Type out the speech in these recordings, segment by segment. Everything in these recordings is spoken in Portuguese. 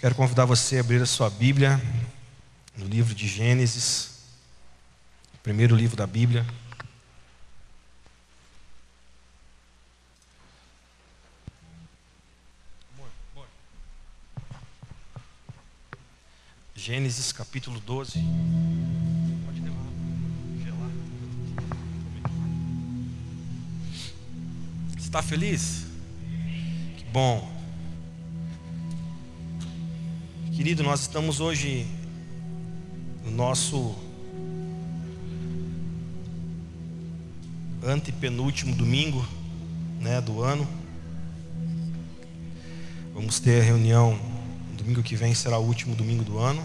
Quero convidar você a abrir a sua Bíblia no livro de Gênesis, primeiro livro da Bíblia. Gênesis capítulo 12. Pode levar, gelar. Está feliz? Que bom. Querido, nós estamos hoje no nosso antepenúltimo domingo né, do ano. Vamos ter a reunião Domingo que vem será o último domingo do ano.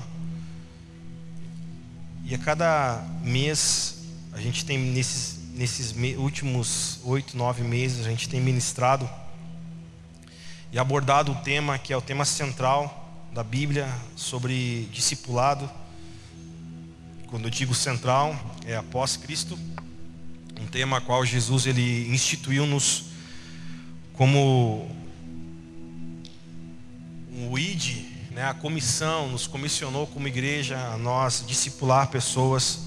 E a cada mês, a gente tem nesses, nesses últimos oito, nove meses, a gente tem ministrado e abordado o tema que é o tema central da Bíblia sobre discipulado. Quando eu digo central, é após Cristo, um tema qual Jesus ele instituiu-nos como o ID, né, a comissão nos comissionou como igreja a nós discipular pessoas.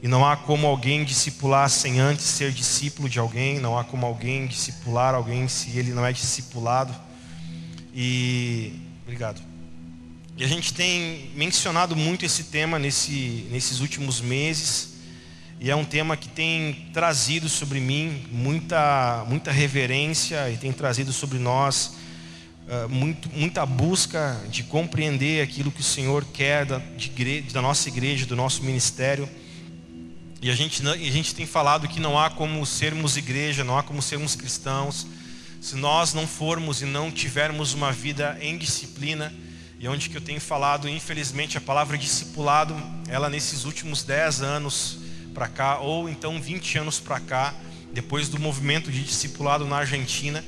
E não há como alguém discipular sem antes ser discípulo de alguém, não há como alguém discipular alguém se ele não é discipulado. E obrigado. E a gente tem mencionado muito esse tema nesse, nesses últimos meses. E é um tema que tem trazido sobre mim muita, muita reverência e tem trazido sobre nós uh, muito, muita busca de compreender aquilo que o Senhor quer da, igreja, da nossa igreja, do nosso ministério. E a gente, a gente tem falado que não há como sermos igreja, não há como sermos cristãos, se nós não formos e não tivermos uma vida em disciplina, e onde que eu tenho falado, infelizmente, a palavra discipulado, ela nesses últimos 10 anos para cá, ou então 20 anos para cá, depois do movimento de discipulado na Argentina,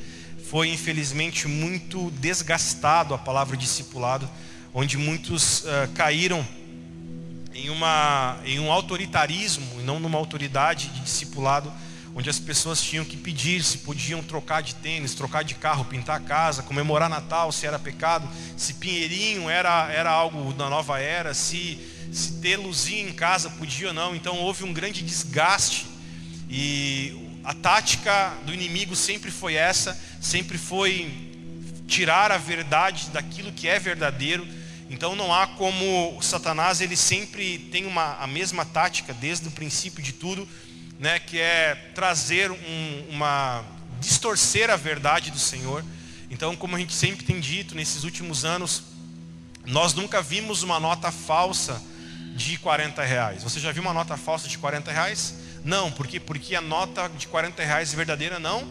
foi infelizmente muito desgastado a palavra discipulado, onde muitos uh, caíram em, uma, em um autoritarismo e não numa autoridade de discipulado, onde as pessoas tinham que pedir se podiam trocar de tênis, trocar de carro, pintar a casa, comemorar Natal, se era pecado, se pinheirinho era, era algo da nova era, se, se ter luzinha em casa podia ou não. Então houve um grande desgaste e a tática do inimigo sempre foi essa, sempre foi tirar a verdade daquilo que é verdadeiro. Então não há como Satanás, ele sempre tem uma, a mesma tática desde o princípio de tudo, né, que é trazer um, uma distorcer a verdade do Senhor. Então, como a gente sempre tem dito nesses últimos anos, nós nunca vimos uma nota falsa de 40 reais. Você já viu uma nota falsa de 40 reais? Não, porque porque a nota de 40 reais verdadeira não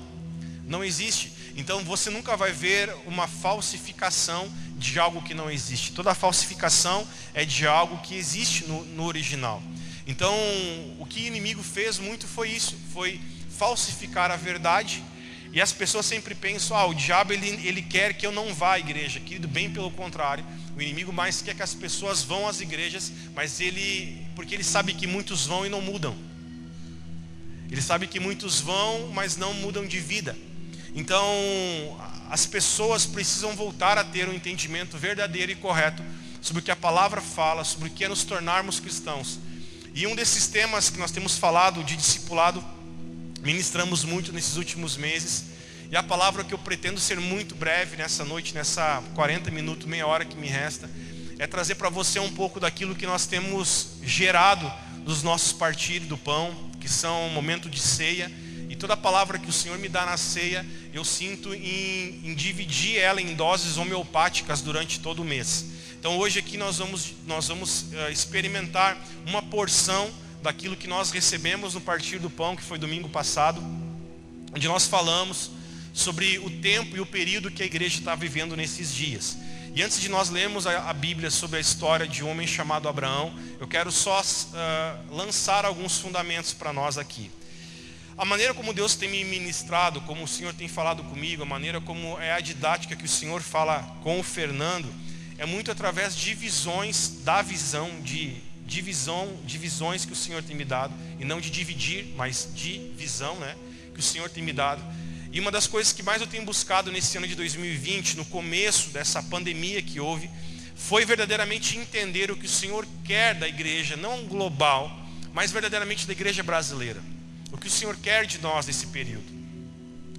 não existe. Então você nunca vai ver uma falsificação de algo que não existe. Toda falsificação é de algo que existe no, no original. Então o que o inimigo fez muito foi isso, foi falsificar a verdade. E as pessoas sempre pensam, ah, o diabo ele, ele quer que eu não vá à igreja. Querido, bem pelo contrário. O inimigo mais quer que as pessoas vão às igrejas, mas ele, porque ele sabe que muitos vão e não mudam. Ele sabe que muitos vão, mas não mudam de vida. Então, as pessoas precisam voltar a ter um entendimento verdadeiro e correto sobre o que a palavra fala, sobre o que é nos tornarmos cristãos. E um desses temas que nós temos falado de discipulado, ministramos muito nesses últimos meses. E a palavra que eu pretendo ser muito breve nessa noite, nessa 40 minutos, meia hora que me resta, é trazer para você um pouco daquilo que nós temos gerado dos nossos partilhos do pão, que são um momento de ceia. E toda palavra que o Senhor me dá na ceia, eu sinto em, em dividir ela em doses homeopáticas durante todo o mês. Então hoje aqui nós vamos, nós vamos uh, experimentar uma porção daquilo que nós recebemos no partir do pão, que foi domingo passado, onde nós falamos sobre o tempo e o período que a igreja está vivendo nesses dias. E antes de nós lermos a, a Bíblia sobre a história de um homem chamado Abraão, eu quero só uh, lançar alguns fundamentos para nós aqui. A maneira como Deus tem me ministrado, como o Senhor tem falado comigo, a maneira como é a didática que o Senhor fala com o Fernando, é muito através de visões da visão, de divisão, divisões que o Senhor tem me dado, e não de dividir, mas de visão, né, que o Senhor tem me dado. E uma das coisas que mais eu tenho buscado nesse ano de 2020, no começo dessa pandemia que houve, foi verdadeiramente entender o que o Senhor quer da igreja, não global, mas verdadeiramente da igreja brasileira. O que o Senhor quer de nós nesse período.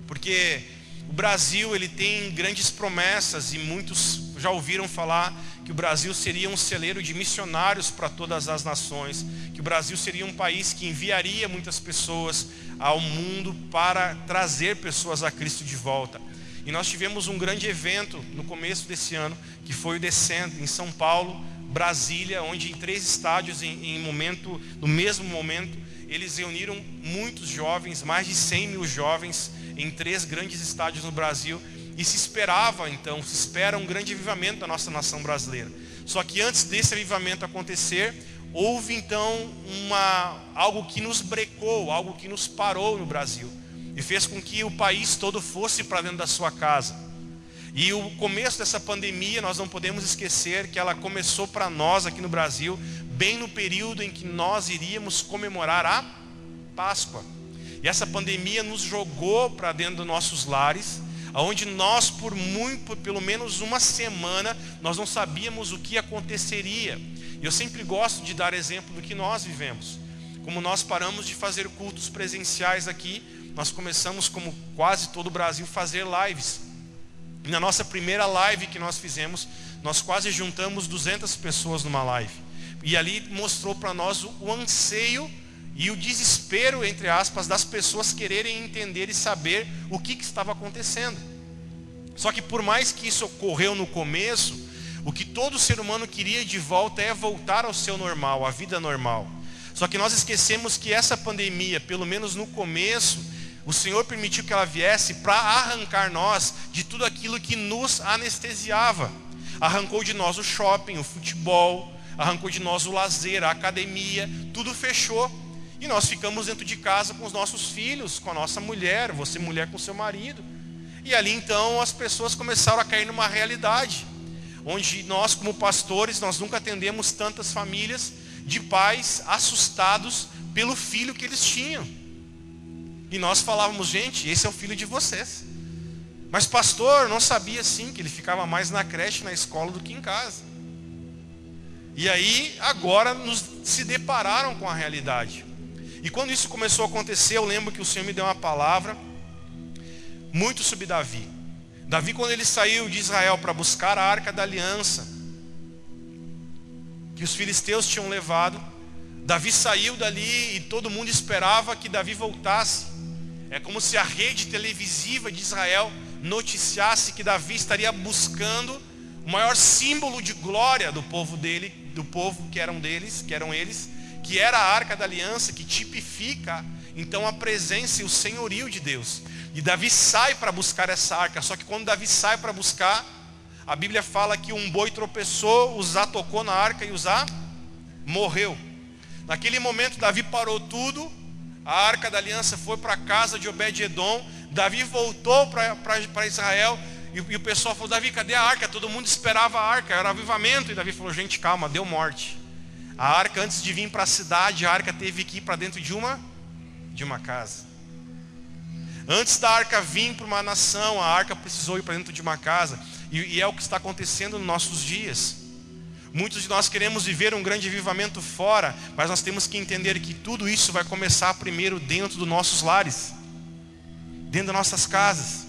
Porque o Brasil, ele tem grandes promessas e muitos já ouviram falar que o Brasil seria um celeiro de missionários para todas as nações, que o Brasil seria um país que enviaria muitas pessoas ao mundo para trazer pessoas a Cristo de volta. E nós tivemos um grande evento no começo desse ano, que foi o Descendo, em São Paulo, Brasília, onde em três estádios, em, em momento, no mesmo momento, eles reuniram muitos jovens, mais de 100 mil jovens, em três grandes estádios no Brasil, e se esperava então, se espera um grande avivamento da nossa nação brasileira. Só que antes desse avivamento acontecer, houve então uma, algo que nos brecou, algo que nos parou no Brasil e fez com que o país todo fosse para dentro da sua casa. E o começo dessa pandemia, nós não podemos esquecer que ela começou para nós aqui no Brasil, bem no período em que nós iríamos comemorar a Páscoa. E essa pandemia nos jogou para dentro dos nossos lares, onde nós por muito, por pelo menos uma semana, nós não sabíamos o que aconteceria. E eu sempre gosto de dar exemplo do que nós vivemos. Como nós paramos de fazer cultos presenciais aqui, nós começamos, como quase todo o Brasil, fazer lives. E na nossa primeira live que nós fizemos, nós quase juntamos 200 pessoas numa live. E ali mostrou para nós o anseio e o desespero, entre aspas, das pessoas quererem entender e saber o que, que estava acontecendo. Só que por mais que isso ocorreu no começo, o que todo ser humano queria de volta é voltar ao seu normal, à vida normal. Só que nós esquecemos que essa pandemia, pelo menos no começo, o Senhor permitiu que ela viesse para arrancar nós de tudo aquilo que nos anestesiava. Arrancou de nós o shopping, o futebol, arrancou de nós o lazer, a academia, tudo fechou. E nós ficamos dentro de casa com os nossos filhos, com a nossa mulher, você mulher com seu marido. E ali então as pessoas começaram a cair numa realidade, onde nós como pastores, nós nunca atendemos tantas famílias de pais assustados pelo filho que eles tinham. E nós falávamos, gente, esse é o filho de vocês. Mas pastor, não sabia sim que ele ficava mais na creche, na escola do que em casa. E aí agora nos se depararam com a realidade. E quando isso começou a acontecer, eu lembro que o Senhor me deu uma palavra muito sobre Davi. Davi, quando ele saiu de Israel para buscar a arca da aliança, que os filisteus tinham levado, Davi saiu dali e todo mundo esperava que Davi voltasse. É como se a rede televisiva de Israel noticiasse que Davi estaria buscando o maior símbolo de glória do povo dele, do povo que eram deles, que eram eles, que era a arca da aliança, que tipifica então a presença e o senhorio de Deus. E Davi sai para buscar essa arca, só que quando Davi sai para buscar, a Bíblia fala que um boi tropeçou, Uzá tocou na arca e Uzá morreu. Naquele momento Davi parou tudo, a arca da aliança foi para a casa de Obed-edom, Davi voltou para Israel e, e, o pessoal falou, Davi, cadê a arca? Todo mundo esperava a arca, era avivamento. E Davi falou, gente, calma, deu morte. A arca, antes de vir para a cidade, a arca teve que ir para dentro de uma, de uma casa. Antes da arca vir para uma nação, a arca precisou ir para dentro de uma casa. E, e é o que está acontecendo nos nossos dias. Muitos de nós queremos viver um grande avivamento fora, mas nós temos que entender que tudo isso vai começar primeiro dentro dos nossos lares, dentro das nossas casas.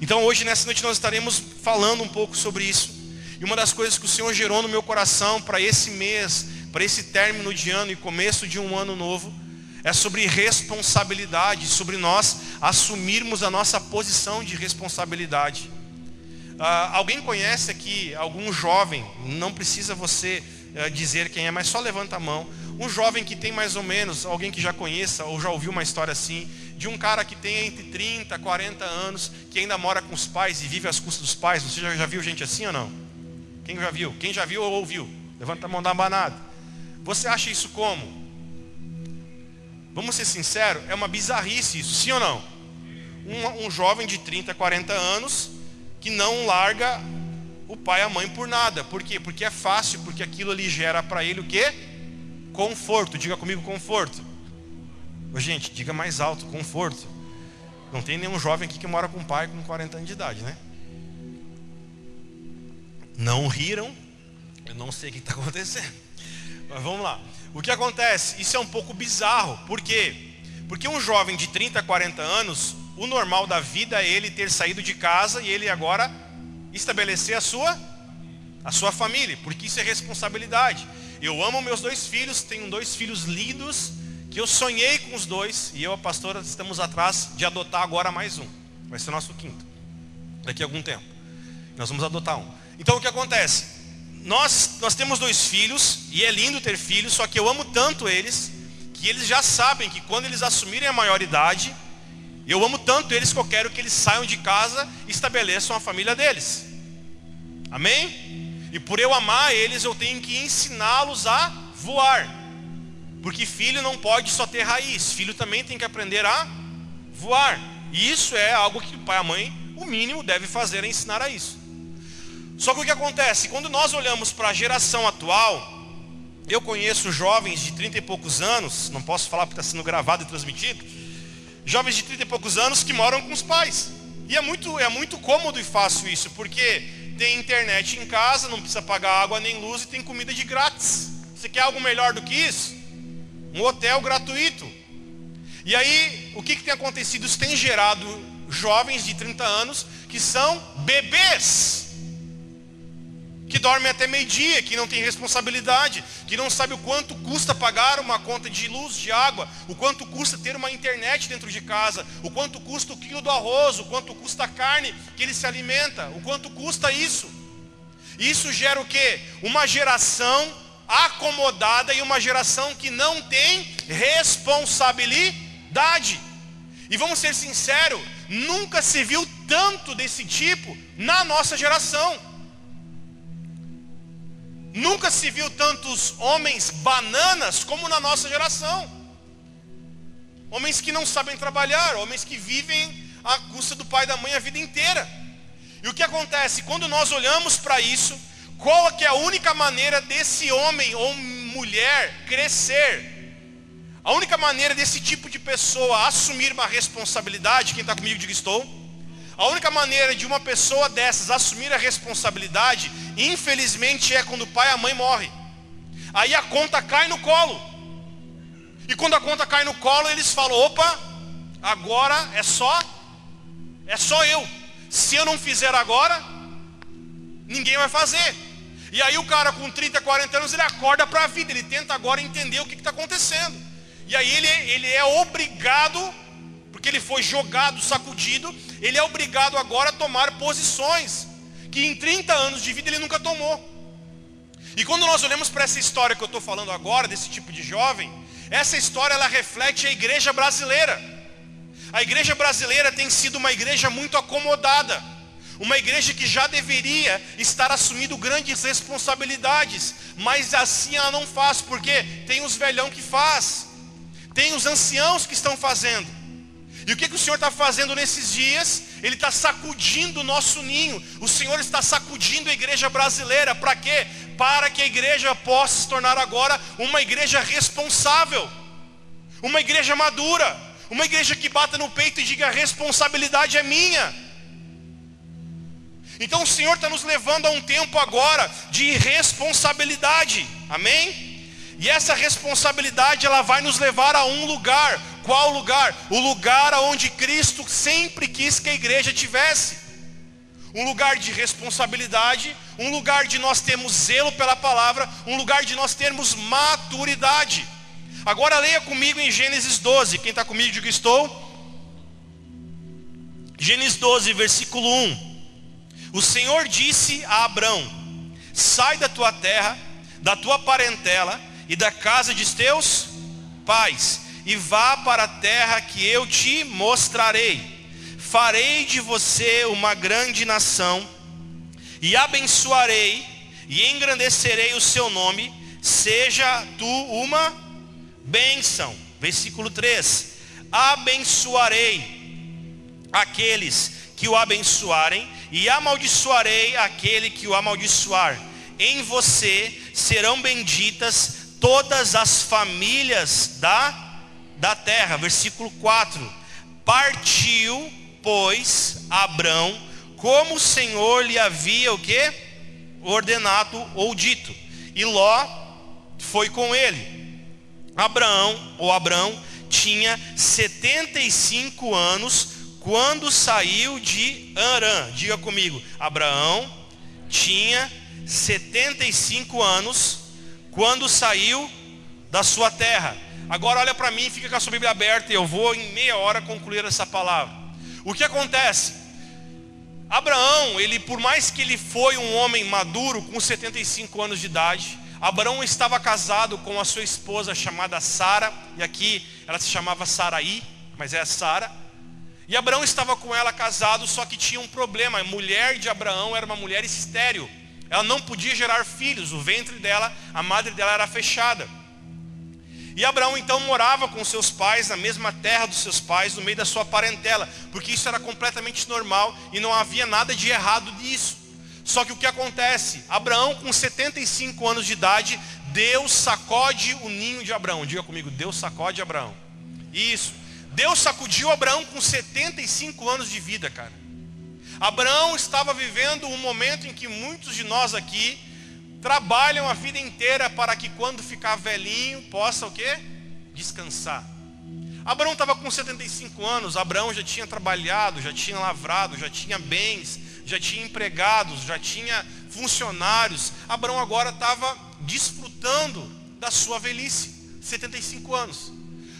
Então hoje, nessa noite, nós estaremos falando um pouco sobre isso. E uma das coisas que o Senhor gerou no meu coração para esse mês, para esse término de ano e começo de um ano novo, é sobre responsabilidade, sobre nós assumirmos a nossa posição de responsabilidade. Ah, alguém conhece aqui algum jovem, não precisa você ah, dizer quem é, mas só levanta a mão. Um jovem que tem mais ou menos, alguém que já conheça ou já ouviu uma história assim, de um cara que tem entre 30 e 40 anos, que ainda mora com os pais e vive às custas dos pais. Você já, já viu gente assim ou não? Quem já viu? Quem já viu ou ouviu? Levanta a mão da banada. Você acha isso como? Vamos ser sinceros, é uma bizarrice isso, sim ou não? Um, um jovem de 30, 40 anos que não larga o pai e a mãe por nada. Por quê? Porque é fácil, porque aquilo ali gera para ele o quê? Conforto. Diga comigo conforto. Ô, gente, diga mais alto, conforto. Não tem nenhum jovem aqui que mora com um pai com 40 anos de idade, né? Não riram. Eu não sei o que está acontecendo. Mas vamos lá. O que acontece? Isso é um pouco bizarro. Por quê? Porque um jovem de 30, 40 anos, o normal da vida é ele ter saído de casa e ele agora estabelecer a sua a sua família, porque isso é responsabilidade. Eu amo meus dois filhos, tenho dois filhos lindos, que eu sonhei com os dois, e eu a pastora estamos atrás de adotar agora mais um. Vai ser nosso quinto. Daqui a algum tempo. Nós vamos adotar um. Então o que acontece? Nós, nós temos dois filhos, e é lindo ter filhos, só que eu amo tanto eles, que eles já sabem que quando eles assumirem a maioridade, eu amo tanto eles que eu quero que eles saiam de casa e estabeleçam a família deles. Amém? E por eu amar eles, eu tenho que ensiná-los a voar. Porque filho não pode só ter raiz, filho também tem que aprender a voar. E isso é algo que o pai e a mãe, o mínimo, deve fazer é ensinar a isso. Só que o que acontece? Quando nós olhamos para a geração atual, eu conheço jovens de 30 e poucos anos, não posso falar porque está sendo gravado e transmitido, jovens de 30 e poucos anos que moram com os pais. E é muito, é muito cômodo e fácil isso, porque tem internet em casa, não precisa pagar água nem luz e tem comida de grátis. Você quer algo melhor do que isso? Um hotel gratuito. E aí, o que, que tem acontecido? Isso tem gerado jovens de 30 anos que são bebês que dorme até meio-dia, que não tem responsabilidade, que não sabe o quanto custa pagar uma conta de luz, de água, o quanto custa ter uma internet dentro de casa, o quanto custa o quilo do arroz, o quanto custa a carne que ele se alimenta, o quanto custa isso. Isso gera o que? Uma geração acomodada e uma geração que não tem responsabilidade. E vamos ser sinceros, nunca se viu tanto desse tipo na nossa geração. Nunca se viu tantos homens bananas como na nossa geração. Homens que não sabem trabalhar, homens que vivem à custa do pai e da mãe a vida inteira. E o que acontece? Quando nós olhamos para isso, qual é que é a única maneira desse homem ou mulher crescer? A única maneira desse tipo de pessoa assumir uma responsabilidade, quem está comigo diga estou a única maneira de uma pessoa dessas assumir a responsabilidade, infelizmente, é quando o pai e a mãe morrem. Aí a conta cai no colo. E quando a conta cai no colo, eles falam: opa, agora é só, é só eu. Se eu não fizer agora, ninguém vai fazer. E aí o cara com 30, 40 anos, ele acorda para a vida, ele tenta agora entender o que está acontecendo. E aí ele, ele é obrigado porque ele foi jogado, sacudido, ele é obrigado agora a tomar posições que em 30 anos de vida ele nunca tomou. E quando nós olhamos para essa história que eu estou falando agora, desse tipo de jovem, essa história ela reflete a igreja brasileira. A igreja brasileira tem sido uma igreja muito acomodada, uma igreja que já deveria estar assumindo grandes responsabilidades, mas assim ela não faz, porque tem os velhão que faz, tem os anciãos que estão fazendo. E o que, que o Senhor está fazendo nesses dias? Ele está sacudindo o nosso ninho. O Senhor está sacudindo a igreja brasileira. Para quê? Para que a igreja possa se tornar agora uma igreja responsável, uma igreja madura, uma igreja que bata no peito e diga: a responsabilidade é minha. Então o Senhor está nos levando a um tempo agora de responsabilidade. Amém? E essa responsabilidade ela vai nos levar a um lugar. Qual lugar? O lugar onde Cristo sempre quis que a igreja tivesse. Um lugar de responsabilidade, um lugar de nós termos zelo pela palavra, um lugar de nós termos maturidade. Agora leia comigo em Gênesis 12. Quem está comigo, diga estou. Gênesis 12, versículo 1. O Senhor disse a Abrão: Sai da tua terra, da tua parentela e da casa de teus pais, e vá para a terra que eu te mostrarei. Farei de você uma grande nação, e abençoarei e engrandecerei o seu nome, seja tu uma bênção. Versículo 3: Abençoarei aqueles que o abençoarem, e amaldiçoarei aquele que o amaldiçoar. Em você serão benditas todas as famílias da, da terra. Versículo 4: Partiu, pois, Abrão, como o Senhor lhe havia o que? ordenado ou dito. E Ló foi com ele. Abraão, ou Abraão, tinha 75 anos quando saiu de Arã. Diga comigo, Abraão tinha 75 anos quando saiu da sua terra. Agora olha para mim, fica com a sua Bíblia aberta e eu vou em meia hora concluir essa palavra. O que acontece? Abraão, ele por mais que ele foi um homem maduro com 75 anos de idade, Abraão estava casado com a sua esposa chamada Sara, e aqui ela se chamava Saraí, mas é Sara. E Abraão estava com ela casado, só que tinha um problema. A mulher de Abraão era uma mulher estéril. Ela não podia gerar filhos, o ventre dela, a madre dela era fechada. E Abraão então morava com seus pais na mesma terra dos seus pais, no meio da sua parentela, porque isso era completamente normal e não havia nada de errado nisso. Só que o que acontece? Abraão, com 75 anos de idade, Deus sacode o ninho de Abraão. Diga comigo, Deus sacode Abraão. Isso. Deus sacudiu Abraão com 75 anos de vida, cara. Abraão estava vivendo um momento em que muitos de nós aqui trabalham a vida inteira para que quando ficar velhinho possa o quê? Descansar. Abraão estava com 75 anos, Abraão já tinha trabalhado, já tinha lavrado, já tinha bens, já tinha empregados, já tinha funcionários. Abraão agora estava desfrutando da sua velhice, 75 anos.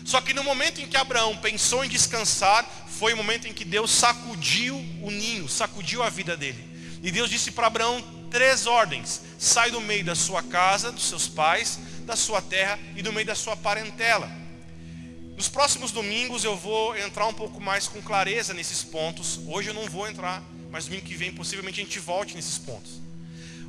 Só que no momento em que Abraão pensou em descansar, foi o momento em que Deus sacudiu o ninho, sacudiu a vida dele. E Deus disse para Abraão três ordens: sai do meio da sua casa, dos seus pais, da sua terra e do meio da sua parentela. Nos próximos domingos eu vou entrar um pouco mais com clareza nesses pontos. Hoje eu não vou entrar, mas domingo que vem possivelmente a gente volte nesses pontos.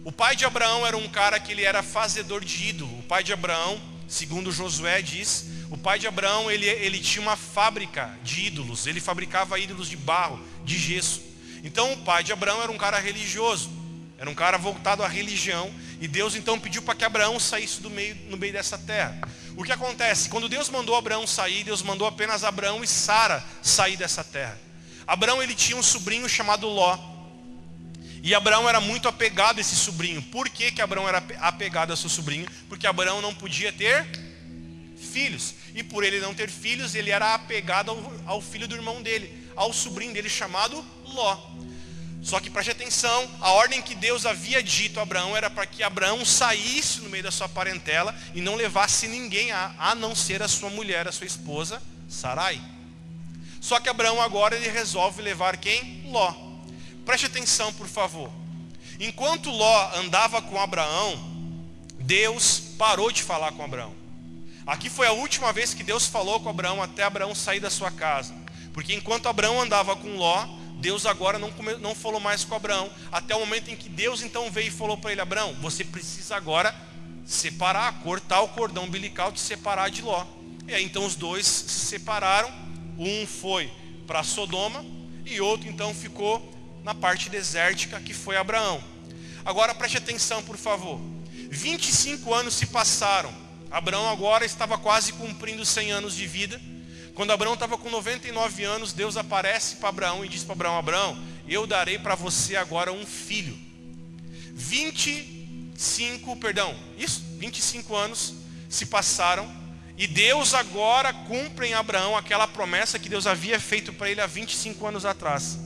O pai de Abraão era um cara que ele era fazedor de ídolo. O pai de Abraão, segundo Josué diz, o pai de Abraão, ele, ele tinha uma fábrica de ídolos. Ele fabricava ídolos de barro, de gesso. Então o pai de Abraão era um cara religioso. Era um cara voltado à religião. E Deus então pediu para que Abraão saísse do meio, no meio dessa terra. O que acontece? Quando Deus mandou Abraão sair, Deus mandou apenas Abraão e Sara sair dessa terra. Abraão ele tinha um sobrinho chamado Ló. E Abraão era muito apegado a esse sobrinho. Por que, que Abraão era apegado a seu sobrinho? Porque Abraão não podia ter filhos. E por ele não ter filhos, ele era apegado ao, ao filho do irmão dele, ao sobrinho dele chamado Ló. Só que preste atenção, a ordem que Deus havia dito a Abraão era para que Abraão saísse no meio da sua parentela e não levasse ninguém a, a não ser a sua mulher, a sua esposa, Sarai. Só que Abraão agora ele resolve levar quem? Ló. Preste atenção, por favor. Enquanto Ló andava com Abraão, Deus parou de falar com Abraão. Aqui foi a última vez que Deus falou com Abraão até Abraão sair da sua casa. Porque enquanto Abraão andava com Ló, Deus agora não, não falou mais com Abraão. Até o momento em que Deus então veio e falou para ele: Abraão, você precisa agora separar, cortar o cordão umbilical, de separar de Ló. E aí então os dois se separaram. Um foi para Sodoma e outro então ficou na parte desértica que foi Abraão. Agora preste atenção, por favor. 25 anos se passaram Abraão agora estava quase cumprindo 100 anos de vida. Quando Abraão estava com 99 anos, Deus aparece para Abraão e diz para Abraão: Abraão, eu darei para você agora um filho. 25, perdão, isso, 25 anos se passaram e Deus agora cumpre em Abraão aquela promessa que Deus havia feito para ele há 25 anos atrás.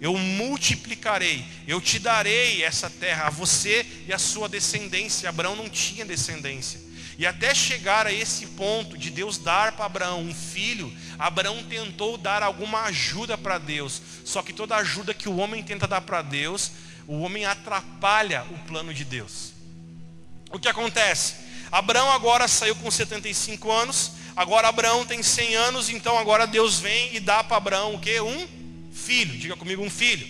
Eu multiplicarei, eu te darei essa terra a você e a sua descendência. Abraão não tinha descendência. E até chegar a esse ponto de Deus dar para Abraão um filho, Abraão tentou dar alguma ajuda para Deus. Só que toda ajuda que o homem tenta dar para Deus, o homem atrapalha o plano de Deus. O que acontece? Abraão agora saiu com 75 anos, agora Abraão tem 100 anos, então agora Deus vem e dá para Abraão o que? Um filho. Diga comigo, um filho.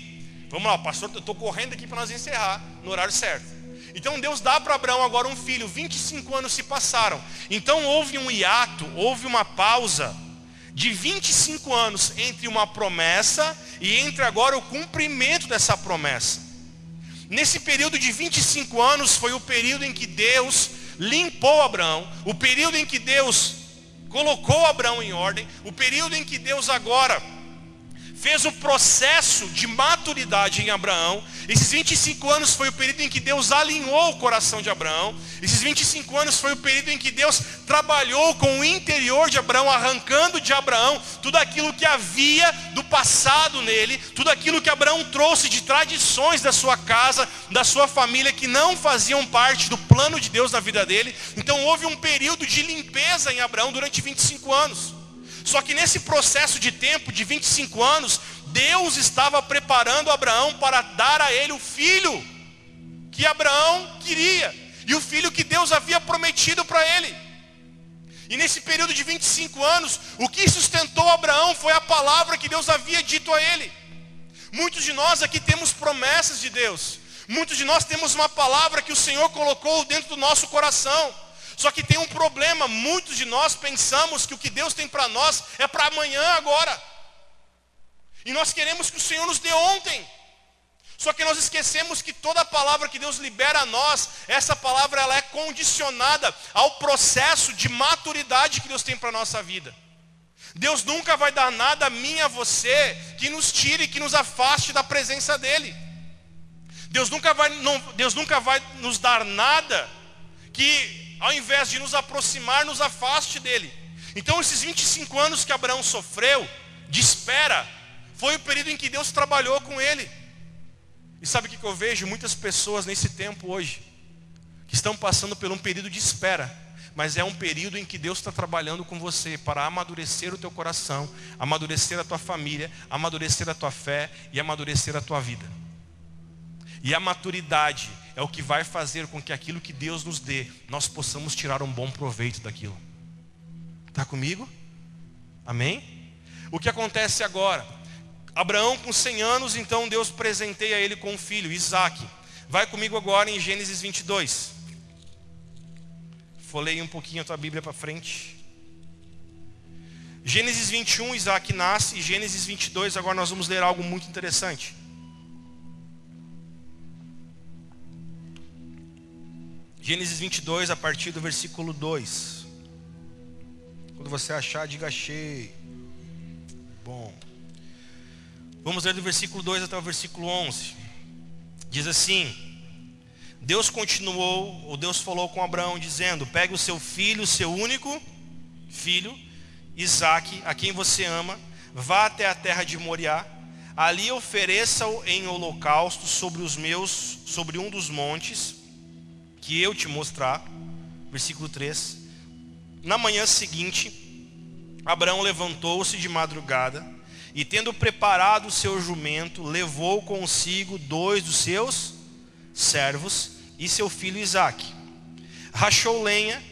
Vamos lá, pastor, eu estou correndo aqui para nós encerrar no horário certo. Então Deus dá para Abraão agora um filho, 25 anos se passaram. Então houve um hiato, houve uma pausa de 25 anos entre uma promessa e entre agora o cumprimento dessa promessa. Nesse período de 25 anos foi o período em que Deus limpou Abraão, o período em que Deus colocou Abraão em ordem, o período em que Deus agora fez o processo de maturidade em Abraão. Esses 25 anos foi o período em que Deus alinhou o coração de Abraão. Esses 25 anos foi o período em que Deus trabalhou com o interior de Abraão, arrancando de Abraão tudo aquilo que havia do passado nele, tudo aquilo que Abraão trouxe de tradições da sua casa, da sua família, que não faziam parte do plano de Deus na vida dele. Então houve um período de limpeza em Abraão durante 25 anos. Só que nesse processo de tempo de 25 anos, Deus estava preparando Abraão para dar a ele o filho que Abraão queria e o filho que Deus havia prometido para ele. E nesse período de 25 anos, o que sustentou Abraão foi a palavra que Deus havia dito a ele. Muitos de nós aqui temos promessas de Deus. Muitos de nós temos uma palavra que o Senhor colocou dentro do nosso coração. Só que tem um problema, muitos de nós pensamos que o que Deus tem para nós é para amanhã agora. E nós queremos que o Senhor nos dê ontem. Só que nós esquecemos que toda palavra que Deus libera a nós, essa palavra ela é condicionada ao processo de maturidade que Deus tem para a nossa vida. Deus nunca vai dar nada a mim a você que nos tire, que nos afaste da presença dEle. Deus nunca vai, não, Deus nunca vai nos dar nada que ao invés de nos aproximar, nos afaste dele. Então, esses 25 anos que Abraão sofreu, de espera, foi o período em que Deus trabalhou com ele. E sabe o que eu vejo? Muitas pessoas nesse tempo hoje, que estão passando por um período de espera, mas é um período em que Deus está trabalhando com você para amadurecer o teu coração, amadurecer a tua família, amadurecer a tua fé e amadurecer a tua vida. E a maturidade é o que vai fazer com que aquilo que Deus nos dê, nós possamos tirar um bom proveito daquilo. Está comigo? Amém? O que acontece agora? Abraão com 100 anos, então Deus presenteia ele com um filho, Isaac. Vai comigo agora em Gênesis 22. Folei um pouquinho a tua Bíblia para frente. Gênesis 21, Isaac nasce, e Gênesis 22, agora nós vamos ler algo muito interessante. Gênesis 22, a partir do versículo 2. Quando você achar, diga achei. Bom. Vamos ler do versículo 2 até o versículo 11. Diz assim: Deus continuou, ou Deus falou com Abraão, dizendo: Pegue o seu filho, o seu único filho, Isaque, a quem você ama, vá até a terra de Moriá, ali ofereça-o em holocausto sobre os meus, sobre um dos montes que eu te mostrar. Versículo 3. Na manhã seguinte, Abraão levantou-se de madrugada e, tendo preparado o seu jumento, levou consigo dois dos seus servos e seu filho Isaque. Rachou lenha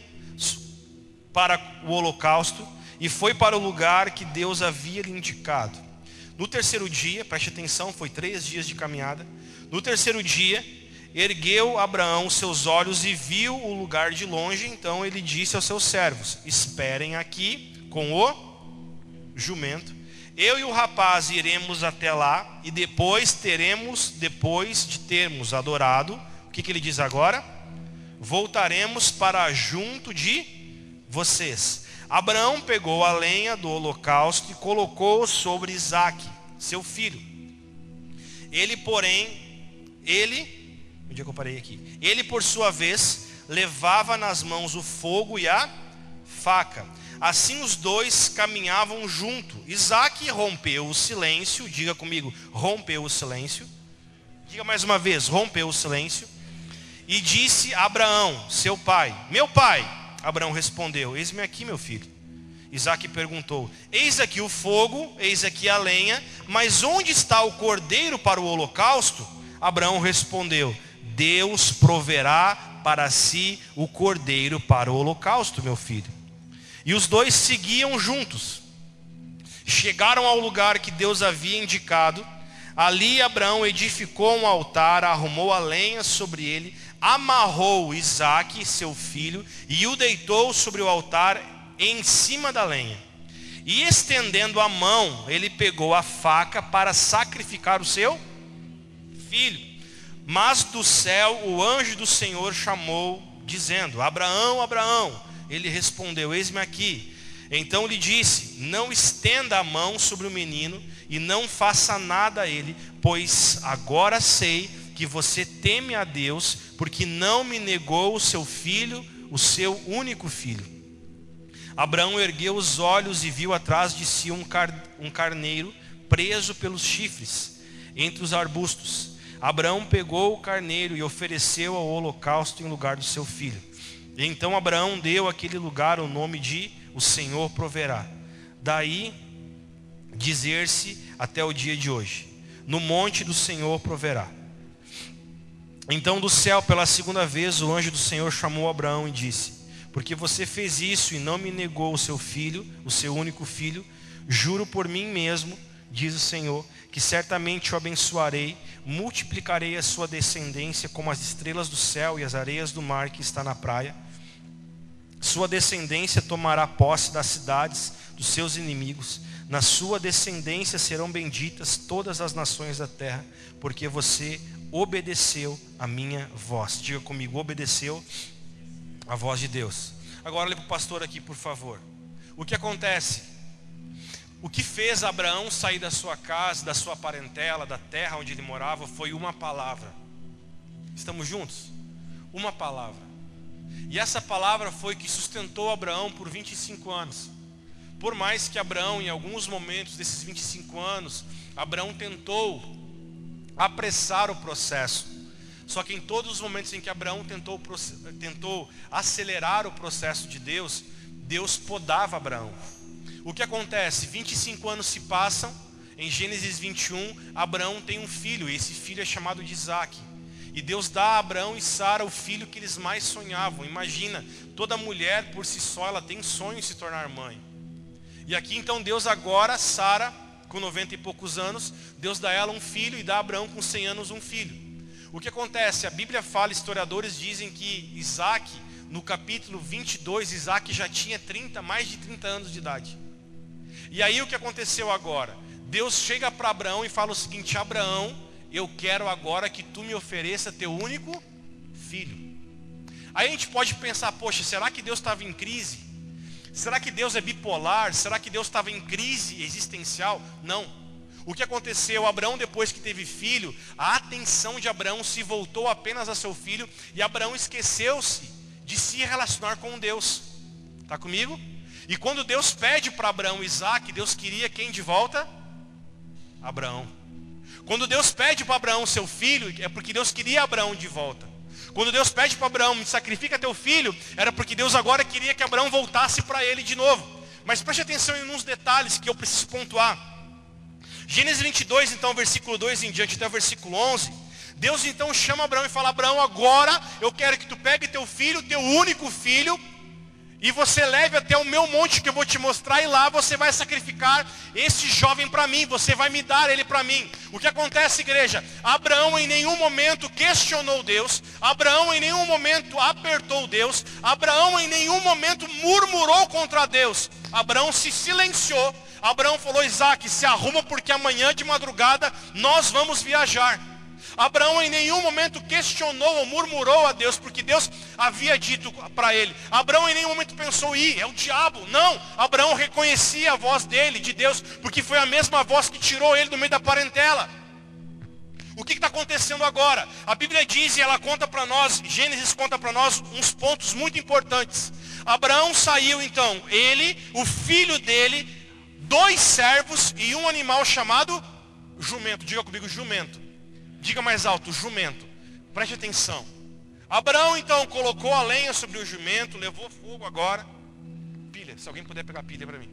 para o holocausto e foi para o lugar que Deus havia lhe indicado. No terceiro dia, preste atenção, foi três dias de caminhada. No terceiro dia, Ergueu Abraão seus olhos e viu o lugar de longe, então ele disse aos seus servos: Esperem aqui com o jumento. Eu e o rapaz iremos até lá e depois teremos, depois de termos adorado, o que, que ele diz agora? Voltaremos para junto de vocês. Abraão pegou a lenha do holocausto e colocou sobre Isaque, seu filho. Ele, porém, ele Onde é que eu parei aqui? Ele, por sua vez, levava nas mãos o fogo e a faca. Assim os dois caminhavam junto. Isaac rompeu o silêncio. Diga comigo, rompeu o silêncio. Diga mais uma vez, rompeu o silêncio. E disse a Abraão, seu pai: Meu pai. Abraão respondeu: Eis-me aqui, meu filho. Isaac perguntou: Eis aqui o fogo, eis aqui a lenha, mas onde está o cordeiro para o holocausto? Abraão respondeu: Deus proverá para si o cordeiro para o holocausto, meu filho. E os dois seguiam juntos. Chegaram ao lugar que Deus havia indicado. Ali Abraão edificou um altar, arrumou a lenha sobre ele, amarrou Isaque, seu filho, e o deitou sobre o altar em cima da lenha. E estendendo a mão, ele pegou a faca para sacrificar o seu filho. Mas do céu o anjo do Senhor chamou, dizendo: Abraão, Abraão. Ele respondeu: Eis-me aqui. Então lhe disse: Não estenda a mão sobre o menino e não faça nada a ele, pois agora sei que você teme a Deus, porque não me negou o seu filho, o seu único filho. Abraão ergueu os olhos e viu atrás de si um, car um carneiro preso pelos chifres entre os arbustos. Abraão pegou o carneiro e ofereceu ao holocausto em lugar do seu filho. E então Abraão deu àquele lugar o nome de O Senhor proverá. Daí dizer-se até o dia de hoje: No monte do Senhor proverá. Então do céu pela segunda vez o anjo do Senhor chamou Abraão e disse: Porque você fez isso e não me negou o seu filho, o seu único filho, juro por mim mesmo, diz o Senhor, que certamente o abençoarei, multiplicarei a sua descendência como as estrelas do céu e as areias do mar que está na praia. Sua descendência tomará posse das cidades dos seus inimigos. Na sua descendência serão benditas todas as nações da terra, porque você obedeceu a minha voz. Diga comigo, obedeceu a voz de Deus. Agora olhe para o pastor aqui, por favor. O que acontece? O que fez Abraão sair da sua casa, da sua parentela, da terra onde ele morava, foi uma palavra. Estamos juntos? Uma palavra. E essa palavra foi que sustentou Abraão por 25 anos. Por mais que Abraão, em alguns momentos desses 25 anos, Abraão tentou apressar o processo. Só que em todos os momentos em que Abraão tentou, tentou acelerar o processo de Deus, Deus podava Abraão. O que acontece? 25 anos se passam, em Gênesis 21, Abraão tem um filho, e esse filho é chamado de Isaac. E Deus dá a Abraão e Sara o filho que eles mais sonhavam. Imagina, toda mulher por si só, ela tem sonho em se tornar mãe. E aqui então Deus agora, Sara, com 90 e poucos anos, Deus dá a ela um filho e dá a Abraão com 100 anos um filho. O que acontece? A Bíblia fala, historiadores dizem que Isaac, no capítulo 22, Isaac já tinha 30, mais de 30 anos de idade. E aí o que aconteceu agora? Deus chega para Abraão e fala o seguinte: Abraão, eu quero agora que tu me ofereça teu único filho. Aí a gente pode pensar, poxa, será que Deus estava em crise? Será que Deus é bipolar? Será que Deus estava em crise existencial? Não. O que aconteceu? Abraão, depois que teve filho, a atenção de Abraão se voltou apenas a seu filho e Abraão esqueceu-se de se relacionar com Deus. Está comigo? E quando Deus pede para Abraão Isaac, Deus queria quem de volta? Abraão. Quando Deus pede para Abraão seu filho, é porque Deus queria Abraão de volta. Quando Deus pede para Abraão, me sacrifica teu filho, era porque Deus agora queria que Abraão voltasse para ele de novo. Mas preste atenção em uns detalhes que eu preciso pontuar. Gênesis 22, então, versículo 2 em diante até o versículo 11. Deus então chama Abraão e fala: Abraão, agora eu quero que tu pegue teu filho, teu único filho, e você leve até o meu monte que eu vou te mostrar e lá você vai sacrificar esse jovem para mim, você vai me dar ele para mim. O que acontece, igreja? Abraão em nenhum momento questionou Deus, Abraão em nenhum momento apertou Deus, Abraão em nenhum momento murmurou contra Deus. Abraão se silenciou. Abraão falou: Isaac, se arruma porque amanhã de madrugada nós vamos viajar. Abraão em nenhum momento questionou ou murmurou a Deus, porque Deus havia dito para ele. Abraão em nenhum momento pensou, ih, é o diabo. Não, Abraão reconhecia a voz dele, de Deus, porque foi a mesma voz que tirou ele do meio da parentela. O que está acontecendo agora? A Bíblia diz e ela conta para nós, Gênesis conta para nós uns pontos muito importantes. Abraão saiu então, ele, o filho dele, dois servos e um animal chamado jumento. Diga comigo, jumento. Diga mais alto, jumento. Preste atenção. Abraão então colocou a lenha sobre o jumento, levou fogo agora. Pilha, se alguém puder pegar pilha para mim.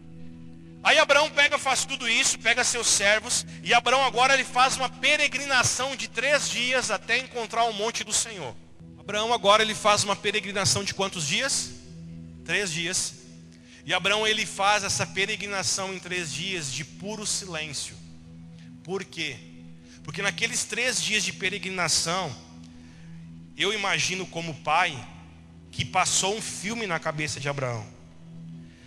Aí Abraão pega, faz tudo isso, pega seus servos, e Abraão agora ele faz uma peregrinação de três dias até encontrar o monte do Senhor. Abraão agora ele faz uma peregrinação de quantos dias? Três dias. E Abraão ele faz essa peregrinação em três dias de puro silêncio. Por quê? Porque naqueles três dias de peregrinação, eu imagino como pai que passou um filme na cabeça de Abraão.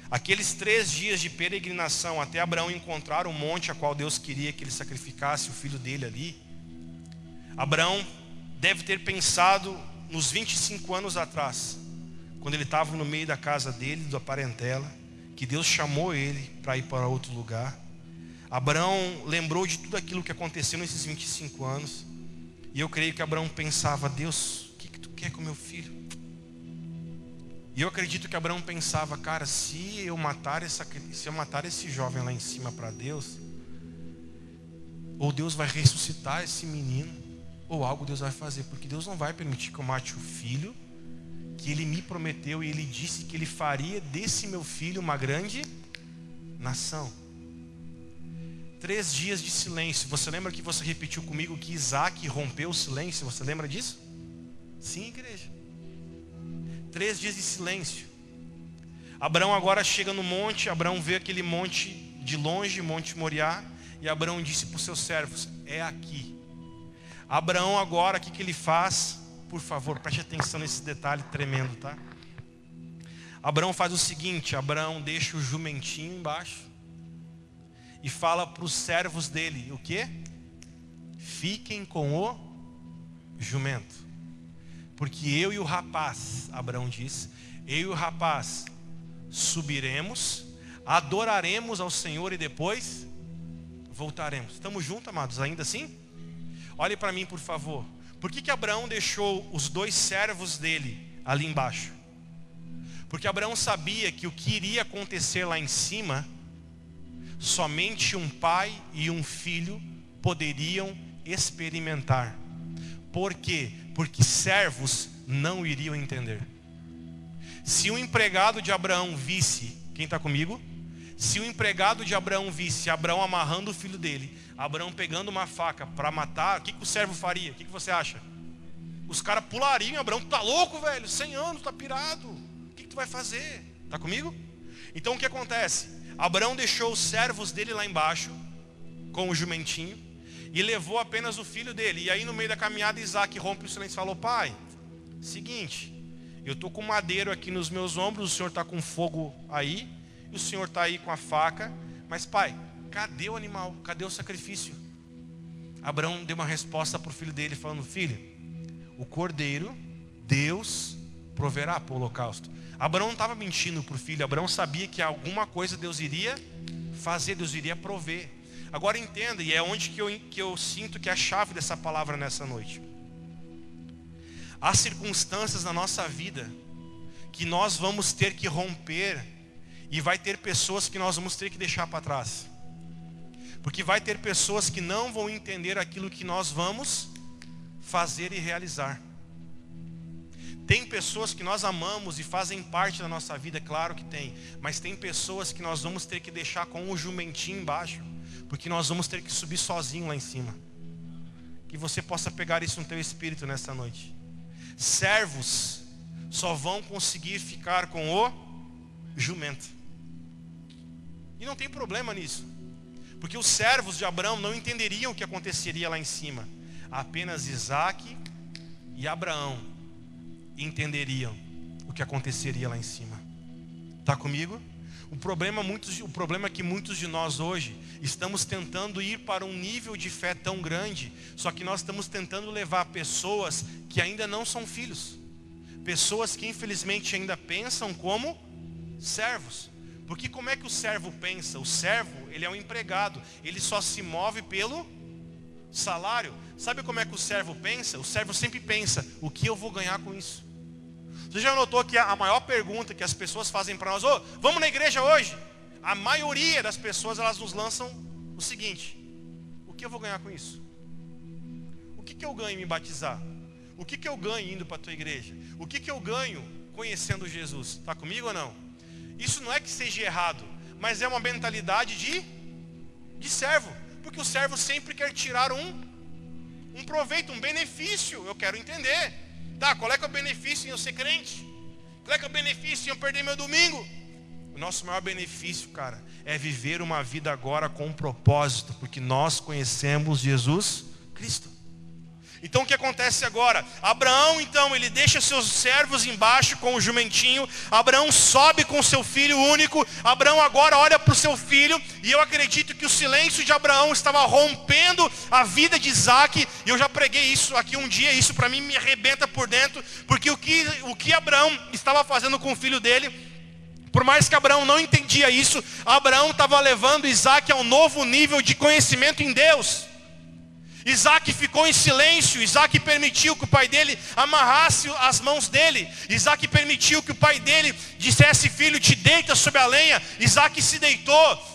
Aqueles três dias de peregrinação até Abraão encontrar o monte a qual Deus queria que ele sacrificasse o filho dele ali. Abraão deve ter pensado nos 25 anos atrás, quando ele estava no meio da casa dele, da parentela, que Deus chamou ele para ir para outro lugar. Abraão lembrou de tudo aquilo que aconteceu nesses 25 anos. E eu creio que Abraão pensava: Deus, o que, que tu quer com meu filho? E eu acredito que Abraão pensava: Cara, se eu matar, essa, se eu matar esse jovem lá em cima para Deus, ou Deus vai ressuscitar esse menino, ou algo Deus vai fazer, porque Deus não vai permitir que eu mate o filho que ele me prometeu e ele disse que ele faria desse meu filho uma grande nação. Três dias de silêncio. Você lembra que você repetiu comigo que Isaac rompeu o silêncio? Você lembra disso? Sim, igreja. Três dias de silêncio. Abraão agora chega no monte. Abraão vê aquele monte de longe, Monte Moriá. E Abraão disse para os seus servos: É aqui. Abraão agora, o que, que ele faz? Por favor, preste atenção nesse detalhe tremendo, tá? Abraão faz o seguinte: Abraão deixa o jumentinho embaixo e fala para os servos dele: o que? Fiquem com o jumento, porque eu e o rapaz, Abraão diz, eu e o rapaz subiremos, adoraremos ao Senhor e depois voltaremos. Estamos juntos, amados, ainda assim? Olhe para mim, por favor. Por que, que Abraão deixou os dois servos dele ali embaixo? Porque Abraão sabia que o que iria acontecer lá em cima, somente um pai e um filho poderiam experimentar. Por quê? Porque servos não iriam entender. Se o empregado de Abraão visse, quem está comigo? Se o empregado de Abraão visse Abraão amarrando o filho dele, Abraão pegando uma faca para matar, o que, que o servo faria? O que, que você acha? Os caras pulariam, Abraão, tá louco, velho? 100 anos, tá pirado. O que, que tu vai fazer? Tá comigo? Então o que acontece? Abraão deixou os servos dele lá embaixo, com o jumentinho, e levou apenas o filho dele. E aí no meio da caminhada, Isaac rompe o silêncio e falou: Pai, seguinte, eu estou com madeiro aqui nos meus ombros, o senhor está com fogo aí, e o senhor está aí com a faca, mas pai, cadê o animal? Cadê o sacrifício? Abraão deu uma resposta para o filho dele, falando: Filho, o cordeiro, Deus proverá para o holocausto. Abraão não estava mentindo para o filho, Abraão sabia que alguma coisa Deus iria fazer, Deus iria prover. Agora entenda, e é onde que eu, que eu sinto que é a chave dessa palavra nessa noite. Há circunstâncias na nossa vida que nós vamos ter que romper, e vai ter pessoas que nós vamos ter que deixar para trás. Porque vai ter pessoas que não vão entender aquilo que nós vamos fazer e realizar. Tem pessoas que nós amamos e fazem parte da nossa vida, claro que tem. Mas tem pessoas que nós vamos ter que deixar com o jumentinho embaixo. Porque nós vamos ter que subir sozinho lá em cima. Que você possa pegar isso no teu espírito nessa noite. Servos só vão conseguir ficar com o jumento. E não tem problema nisso. Porque os servos de Abraão não entenderiam o que aconteceria lá em cima. Apenas Isaac e Abraão entenderiam o que aconteceria lá em cima. Está comigo? O problema, muitos, o problema é que muitos de nós hoje estamos tentando ir para um nível de fé tão grande, só que nós estamos tentando levar pessoas que ainda não são filhos, pessoas que infelizmente ainda pensam como servos. Porque como é que o servo pensa? O servo, ele é um empregado, ele só se move pelo salário. Sabe como é que o servo pensa? O servo sempre pensa: o que eu vou ganhar com isso? Você já notou que a maior pergunta que as pessoas fazem para nós, oh, vamos na igreja hoje? A maioria das pessoas elas nos lançam o seguinte: o que eu vou ganhar com isso? O que, que eu ganho em me batizar? O que, que eu ganho indo para a tua igreja? O que, que eu ganho conhecendo Jesus? Está comigo ou não? Isso não é que seja errado, mas é uma mentalidade de, de servo. Porque o servo sempre quer tirar um, um proveito, um benefício. Eu quero entender. Tá, qual é que é o benefício em eu ser crente? Qual é que é o benefício em eu perder meu domingo? O nosso maior benefício, cara, é viver uma vida agora com um propósito, porque nós conhecemos Jesus Cristo. Então o que acontece agora? Abraão, então, ele deixa seus servos embaixo com o jumentinho. Abraão sobe com seu filho único. Abraão agora olha para o seu filho. E eu acredito que o silêncio de Abraão estava rompendo a vida de Isaac. E eu já preguei isso aqui um dia. Isso para mim me arrebenta por dentro. Porque o que, o que Abraão estava fazendo com o filho dele Por mais que Abraão não entendia isso, Abraão estava levando Isaac a um novo nível de conhecimento em Deus. Isaac ficou em silêncio, Isaac permitiu que o pai dele amarrasse as mãos dele, Isaac permitiu que o pai dele dissesse, filho, te deita sobre a lenha, Isaac se deitou,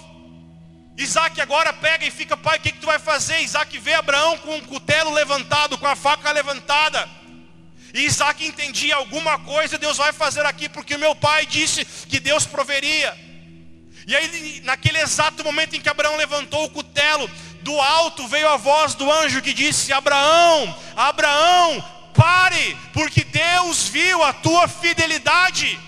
Isaac agora pega e fica, pai, o que, que tu vai fazer? Isaac vê Abraão com o cutelo levantado, com a faca levantada. E Isaac entendia alguma coisa Deus vai fazer aqui, porque o meu pai disse que Deus proveria. E aí, naquele exato momento em que Abraão levantou o cutelo, do alto veio a voz do anjo que disse: Abraão, Abraão, pare, porque Deus viu a tua fidelidade.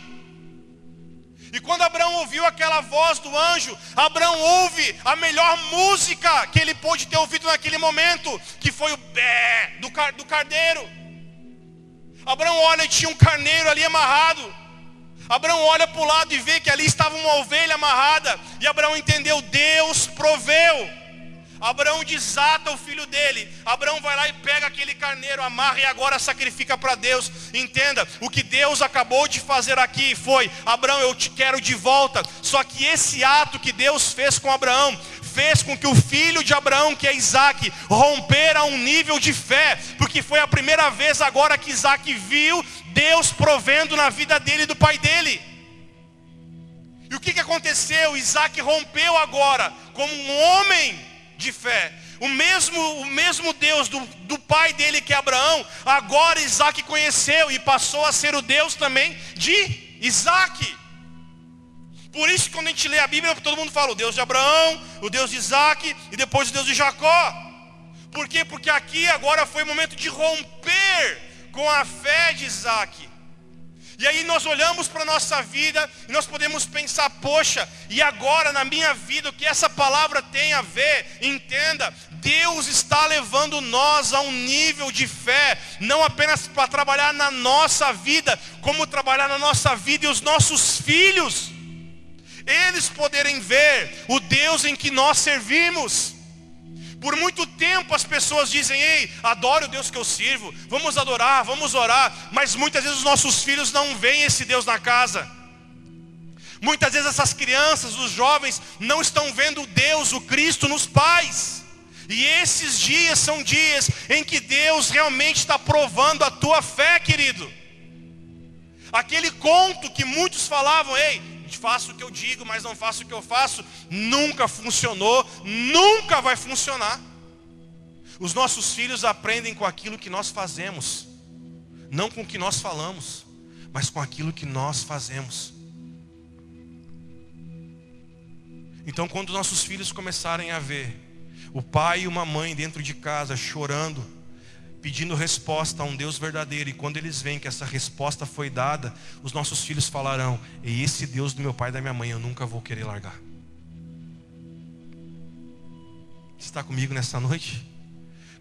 E quando Abraão ouviu aquela voz do anjo, Abraão ouve a melhor música que ele pôde ter ouvido naquele momento, que foi o bé do, car do carneiro. Abraão olha e tinha um carneiro ali amarrado. Abraão olha para o lado e vê que ali estava uma ovelha amarrada. E Abraão entendeu: Deus proveu. Abraão desata o filho dele. Abraão vai lá e pega aquele carneiro, amarra e agora sacrifica para Deus. Entenda, o que Deus acabou de fazer aqui foi: Abraão, eu te quero de volta. Só que esse ato que Deus fez com Abraão fez com que o filho de Abraão, que é Isaac, rompera um nível de fé, porque foi a primeira vez agora que Isaac viu Deus provendo na vida dele e do pai dele. E o que, que aconteceu? Isaac rompeu agora, como um homem de fé. O mesmo, o mesmo Deus do, do pai dele, que é Abraão, agora Isaac conheceu e passou a ser o Deus também de Isaac. Por isso que quando a gente lê a Bíblia, todo mundo fala o Deus de Abraão, o Deus de Isaac e depois o Deus de Jacó. Por quê? Porque aqui agora foi o momento de romper com a fé de Isaac. E aí nós olhamos para a nossa vida e nós podemos pensar, poxa, e agora na minha vida o que essa palavra tem a ver? Entenda, Deus está levando nós a um nível de fé, não apenas para trabalhar na nossa vida, como trabalhar na nossa vida e os nossos filhos. Eles poderem ver o Deus em que nós servimos. Por muito tempo as pessoas dizem: Ei, adoro o Deus que eu sirvo, vamos adorar, vamos orar, mas muitas vezes os nossos filhos não veem esse Deus na casa. Muitas vezes essas crianças, os jovens, não estão vendo Deus, o Cristo, nos pais. E esses dias são dias em que Deus realmente está provando a tua fé, querido. Aquele conto que muitos falavam, ei, faço o que eu digo, mas não faço o que eu faço, nunca funcionou, nunca vai funcionar. Os nossos filhos aprendem com aquilo que nós fazemos, não com o que nós falamos, mas com aquilo que nós fazemos. Então, quando nossos filhos começarem a ver o pai e uma mãe dentro de casa chorando, pedindo resposta a um Deus verdadeiro, e quando eles veem que essa resposta foi dada, os nossos filhos falarão: E esse Deus do meu pai e da minha mãe eu nunca vou querer largar. Você está comigo nessa noite?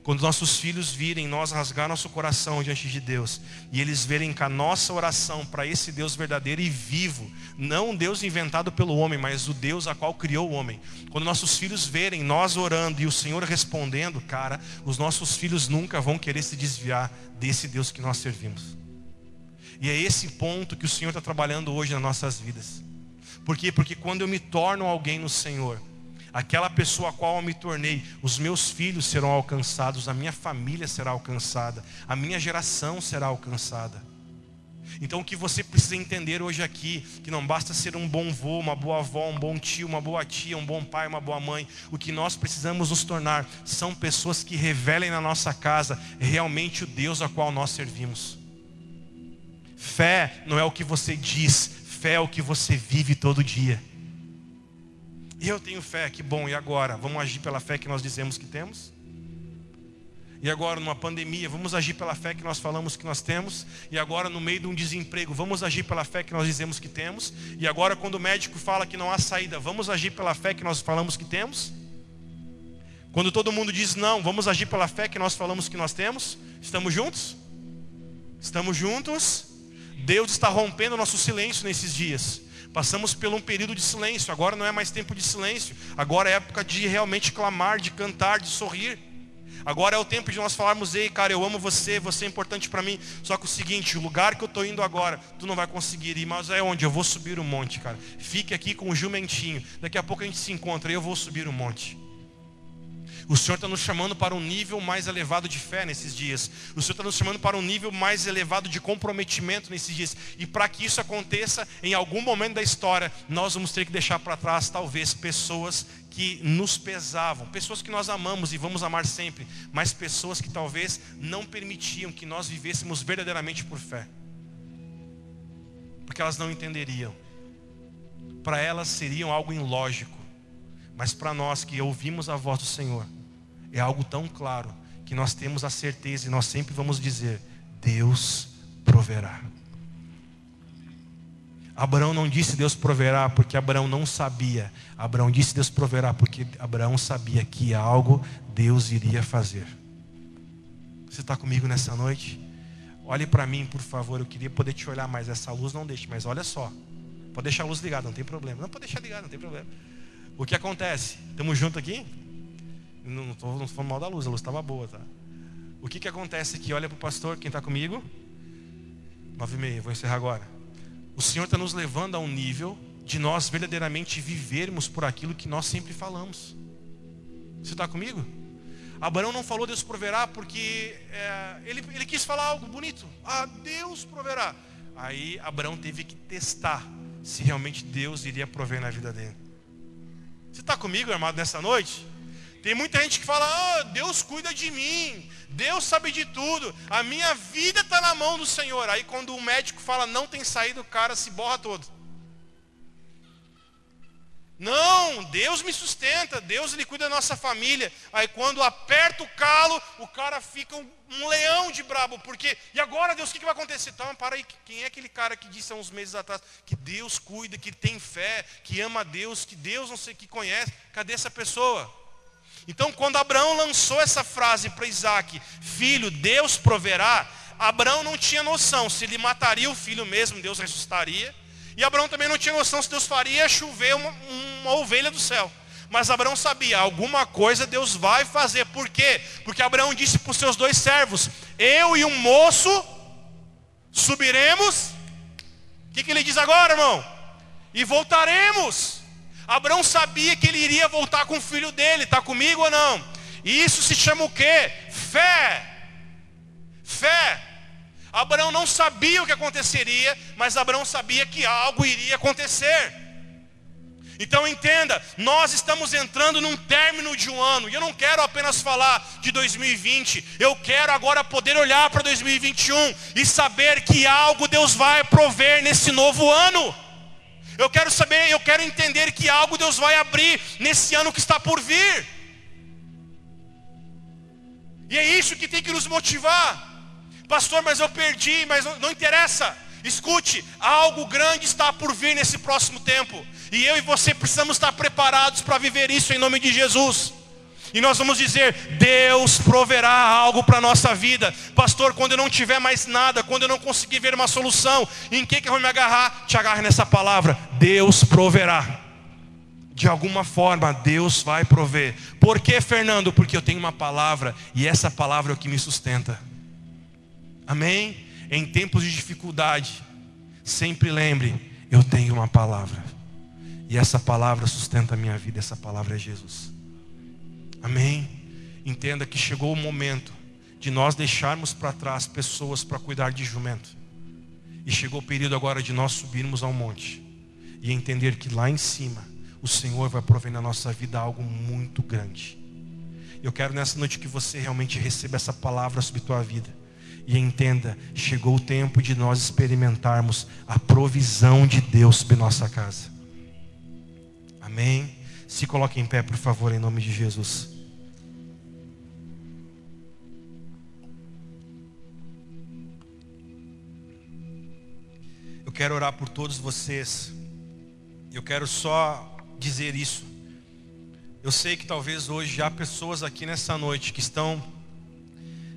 Quando nossos filhos virem nós rasgar nosso coração diante de Deus, e eles verem que a nossa oração para esse Deus verdadeiro e vivo, não um Deus inventado pelo homem, mas o Deus a qual criou o homem. Quando nossos filhos verem nós orando e o Senhor respondendo, cara, os nossos filhos nunca vão querer se desviar desse Deus que nós servimos. E é esse ponto que o Senhor está trabalhando hoje nas nossas vidas. Por quê? Porque quando eu me torno alguém no Senhor, aquela pessoa a qual eu me tornei, os meus filhos serão alcançados, a minha família será alcançada, a minha geração será alcançada. Então o que você precisa entender hoje aqui, que não basta ser um bom vô, uma boa avó, um bom tio, uma boa tia, um bom pai, uma boa mãe, o que nós precisamos nos tornar são pessoas que revelem na nossa casa realmente o Deus a qual nós servimos. Fé não é o que você diz, fé é o que você vive todo dia. E eu tenho fé, que bom, e agora? Vamos agir pela fé que nós dizemos que temos? E agora, numa pandemia, vamos agir pela fé que nós falamos que nós temos. E agora, no meio de um desemprego, vamos agir pela fé que nós dizemos que temos. E agora, quando o médico fala que não há saída, vamos agir pela fé que nós falamos que temos. Quando todo mundo diz não, vamos agir pela fé que nós falamos que nós temos. Estamos juntos? Estamos juntos? Deus está rompendo nosso silêncio nesses dias. Passamos por um período de silêncio, agora não é mais tempo de silêncio, agora é época de realmente clamar, de cantar, de sorrir. Agora é o tempo de nós falarmos, ei, cara, eu amo você, você é importante para mim. Só que o seguinte, o lugar que eu estou indo agora, tu não vai conseguir ir, mas é onde? Eu vou subir o monte, cara. Fique aqui com o jumentinho. Daqui a pouco a gente se encontra e eu vou subir o monte. O Senhor está nos chamando para um nível mais elevado de fé nesses dias. O Senhor está nos chamando para um nível mais elevado de comprometimento nesses dias. E para que isso aconteça, em algum momento da história, nós vamos ter que deixar para trás, talvez, pessoas que nos pesavam, pessoas que nós amamos e vamos amar sempre, mas pessoas que talvez não permitiam que nós vivêssemos verdadeiramente por fé. Porque elas não entenderiam. Para elas seriam algo ilógico. Mas para nós que ouvimos a voz do Senhor, é algo tão claro que nós temos a certeza e nós sempre vamos dizer: Deus proverá. Abraão não disse Deus proverá porque Abraão não sabia. Abraão disse Deus proverá porque Abraão sabia que algo Deus iria fazer. Você está comigo nessa noite? Olhe para mim, por favor. Eu queria poder te olhar, mas essa luz não deixe. Mas olha só. Pode deixar a luz ligada, não tem problema. Não pode deixar ligada, não tem problema. O que acontece? Estamos juntos aqui? Não estou falando mal da luz, a luz estava boa, tá? O que, que acontece aqui? Olha para o pastor, quem está comigo? Nove e meia, vou encerrar agora. O Senhor está nos levando a um nível de nós verdadeiramente vivermos por aquilo que nós sempre falamos. Você está comigo? Abraão não falou Deus proverá porque é, ele, ele quis falar algo bonito. Ah, Deus proverá. Aí Abraão teve que testar se realmente Deus iria prover na vida dele. Você está comigo, armado, nessa noite? Tem muita gente que fala: oh, Deus cuida de mim, Deus sabe de tudo, a minha vida está na mão do Senhor. Aí quando o médico fala não tem saído, o cara se borra todo. Não, Deus me sustenta, Deus ele cuida da nossa família. Aí quando aperta o calo, o cara fica um, um leão de brabo, porque e agora Deus, o que, que vai acontecer? Então, para aí, quem é aquele cara que disse há uns meses atrás que Deus cuida, que tem fé, que ama a Deus, que Deus não sei que conhece? Cadê essa pessoa? Então, quando Abraão lançou essa frase para Isaac, filho, Deus proverá, Abraão não tinha noção se ele mataria o filho mesmo, Deus ressuscitaria. E Abraão também não tinha noção se Deus faria chover uma, uma ovelha do céu. Mas Abraão sabia, alguma coisa Deus vai fazer. Por quê? Porque Abraão disse para os seus dois servos: Eu e um moço subiremos. O que, que ele diz agora, irmão? E voltaremos. Abraão sabia que ele iria voltar com o filho dele, está comigo ou não? E isso se chama o quê? Fé. Fé. Abraão não sabia o que aconteceria, mas Abraão sabia que algo iria acontecer. Então entenda, nós estamos entrando num término de um ano, e eu não quero apenas falar de 2020, eu quero agora poder olhar para 2021 e saber que algo Deus vai prover nesse novo ano. Eu quero saber, eu quero entender que algo Deus vai abrir nesse ano que está por vir. E é isso que tem que nos motivar. Pastor, mas eu perdi, mas não, não interessa. Escute, algo grande está por vir nesse próximo tempo. E eu e você precisamos estar preparados para viver isso em nome de Jesus. E nós vamos dizer: Deus proverá algo para a nossa vida. Pastor, quando eu não tiver mais nada, quando eu não conseguir ver uma solução, em que, que eu vou me agarrar? Te agarre nessa palavra: Deus proverá. De alguma forma, Deus vai prover. Por que, Fernando? Porque eu tenho uma palavra e essa palavra é o que me sustenta. Amém? Em tempos de dificuldade, sempre lembre: eu tenho uma palavra. E essa palavra sustenta a minha vida, essa palavra é Jesus. Amém? Entenda que chegou o momento de nós deixarmos para trás pessoas para cuidar de jumento. E chegou o período agora de nós subirmos ao monte e entender que lá em cima o Senhor vai prover na nossa vida algo muito grande. Eu quero nessa noite que você realmente receba essa palavra sobre tua vida e entenda, chegou o tempo de nós experimentarmos a provisão de Deus sobre nossa casa. Amém. Se coloque em pé, por favor, em nome de Jesus. Eu quero orar por todos vocês. Eu quero só dizer isso. Eu sei que talvez hoje há pessoas aqui nessa noite que estão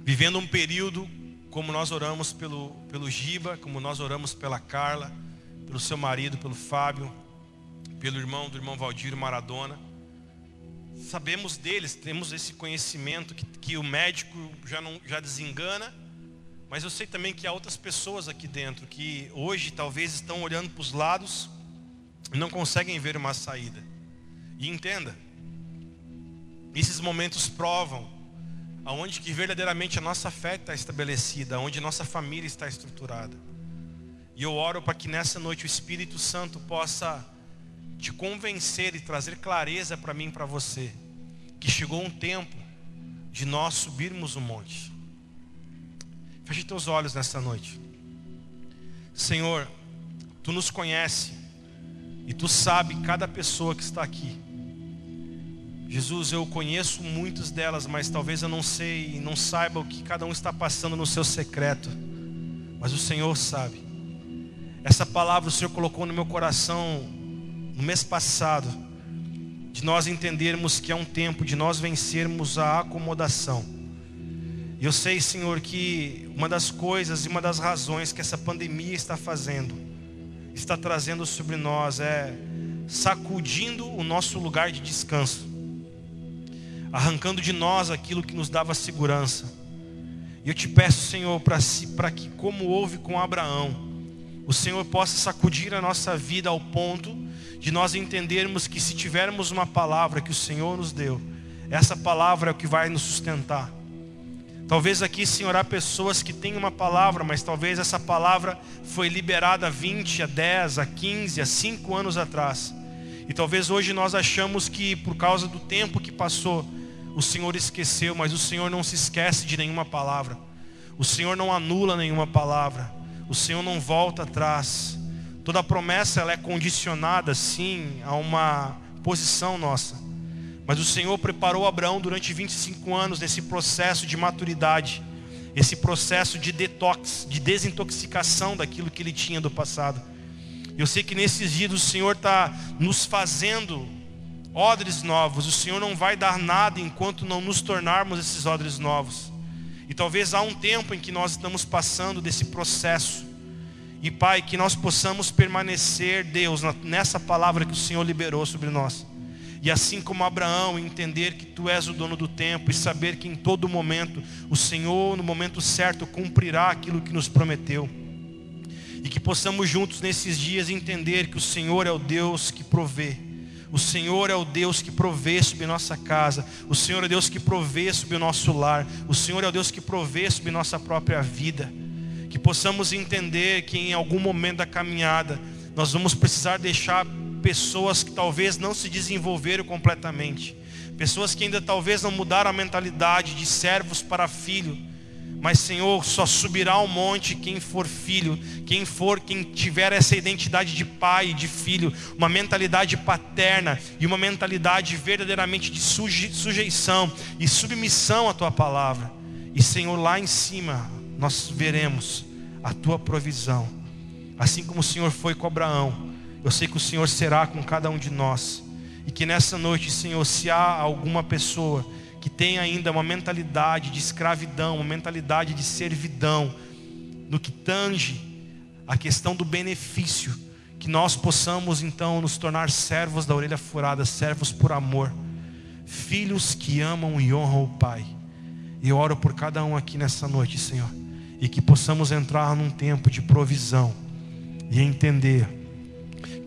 vivendo um período como nós oramos pelo, pelo Giba, como nós oramos pela Carla, pelo seu marido, pelo Fábio, pelo irmão do irmão Valdir Maradona. sabemos deles, temos esse conhecimento que, que o médico já, não, já desengana, mas eu sei também que há outras pessoas aqui dentro que hoje talvez estão olhando para os lados e não conseguem ver uma saída. E entenda, esses momentos provam aonde que verdadeiramente a nossa fé está estabelecida, aonde nossa família está estruturada. E eu oro para que nessa noite o Espírito Santo possa te convencer e trazer clareza para mim e para você, que chegou um tempo de nós subirmos o monte. Feche teus olhos nessa noite. Senhor, Tu nos conhece e Tu sabe cada pessoa que está aqui. Jesus, eu conheço muitas delas, mas talvez eu não sei e não saiba o que cada um está passando no seu secreto. Mas o Senhor sabe. Essa palavra o Senhor colocou no meu coração no mês passado, de nós entendermos que é um tempo de nós vencermos a acomodação. E eu sei, Senhor, que uma das coisas e uma das razões que essa pandemia está fazendo, está trazendo sobre nós, é sacudindo o nosso lugar de descanso arrancando de nós aquilo que nos dava segurança. E eu te peço, Senhor, para que, como houve com Abraão, o Senhor possa sacudir a nossa vida ao ponto de nós entendermos que se tivermos uma palavra que o Senhor nos deu, essa palavra é o que vai nos sustentar. Talvez aqui, Senhor, há pessoas que têm uma palavra, mas talvez essa palavra foi liberada há 20, a 10, a 15, a 5 anos atrás. E talvez hoje nós achamos que por causa do tempo que passou, o Senhor esqueceu, mas o Senhor não se esquece de nenhuma palavra. O Senhor não anula nenhuma palavra. O Senhor não volta atrás. Toda promessa ela é condicionada sim a uma posição nossa. Mas o Senhor preparou Abraão durante 25 anos nesse processo de maturidade, esse processo de detox, de desintoxicação daquilo que ele tinha do passado. Eu sei que nesses dias o Senhor está nos fazendo odres novos. O Senhor não vai dar nada enquanto não nos tornarmos esses odres novos. E talvez há um tempo em que nós estamos passando desse processo. E Pai, que nós possamos permanecer, Deus, nessa palavra que o Senhor liberou sobre nós. E assim como Abraão, entender que Tu és o dono do tempo e saber que em todo momento o Senhor, no momento certo, cumprirá aquilo que nos prometeu. E que possamos juntos nesses dias entender que o Senhor é o Deus que provê o Senhor é o Deus que provê sobre nossa casa. O Senhor é o Deus que provê sobre o nosso lar. O Senhor é o Deus que provê sobre nossa própria vida. Que possamos entender que em algum momento da caminhada nós vamos precisar deixar pessoas que talvez não se desenvolveram completamente. Pessoas que ainda talvez não mudaram a mentalidade de servos para filho mas, Senhor, só subirá ao monte quem for filho, quem for, quem tiver essa identidade de pai e de filho, uma mentalidade paterna e uma mentalidade verdadeiramente de sujeição e submissão à tua palavra. E, Senhor, lá em cima nós veremos a tua provisão. Assim como o Senhor foi com Abraão, eu sei que o Senhor será com cada um de nós. E que nessa noite, Senhor, se há alguma pessoa que tem ainda uma mentalidade de escravidão, uma mentalidade de servidão, no que tange a questão do benefício, que nós possamos então nos tornar servos da orelha furada, servos por amor, filhos que amam e honram o Pai. E eu oro por cada um aqui nessa noite, Senhor, e que possamos entrar num tempo de provisão e entender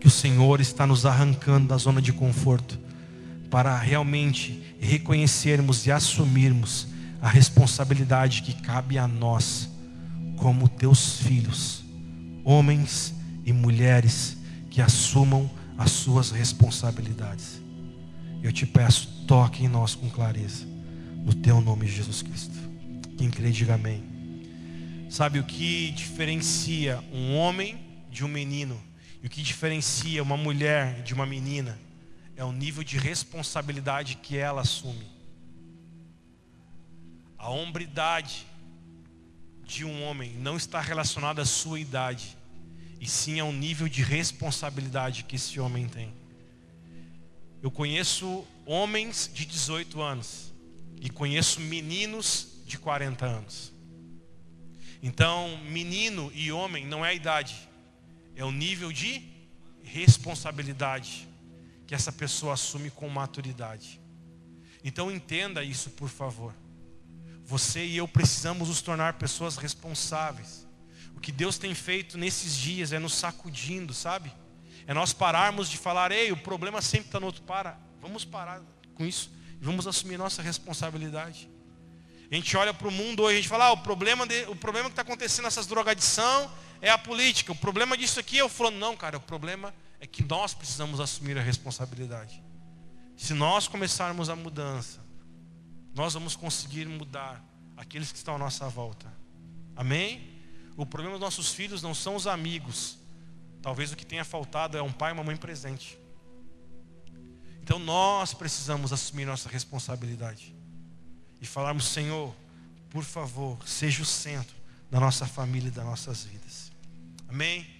que o Senhor está nos arrancando da zona de conforto para realmente reconhecermos e assumirmos a responsabilidade que cabe a nós, como teus filhos, homens e mulheres que assumam as suas responsabilidades. Eu te peço, toque em nós com clareza, no teu nome, Jesus Cristo. Quem crê, diga amém. Sabe o que diferencia um homem de um menino? E o que diferencia uma mulher de uma menina? é o nível de responsabilidade que ela assume. A hombridade de um homem não está relacionada à sua idade, e sim ao nível de responsabilidade que esse homem tem. Eu conheço homens de 18 anos e conheço meninos de 40 anos. Então, menino e homem não é a idade, é o nível de responsabilidade que essa pessoa assume com maturidade. Então entenda isso, por favor. Você e eu precisamos nos tornar pessoas responsáveis. O que Deus tem feito nesses dias é nos sacudindo, sabe? É nós pararmos de falar, ei, o problema sempre está no outro. Para, vamos parar com isso e vamos assumir nossa responsabilidade. A gente olha para o mundo hoje, a gente fala, ah, o problema, de, o problema que está acontecendo nessas drogadição é a política. O problema disso aqui, eu falo, não, cara, o problema é que nós precisamos assumir a responsabilidade. Se nós começarmos a mudança, nós vamos conseguir mudar aqueles que estão à nossa volta. Amém? O problema dos nossos filhos não são os amigos. Talvez o que tenha faltado é um pai e uma mãe presente. Então nós precisamos assumir nossa responsabilidade e falarmos, Senhor, por favor, seja o centro da nossa família e das nossas vidas. Amém?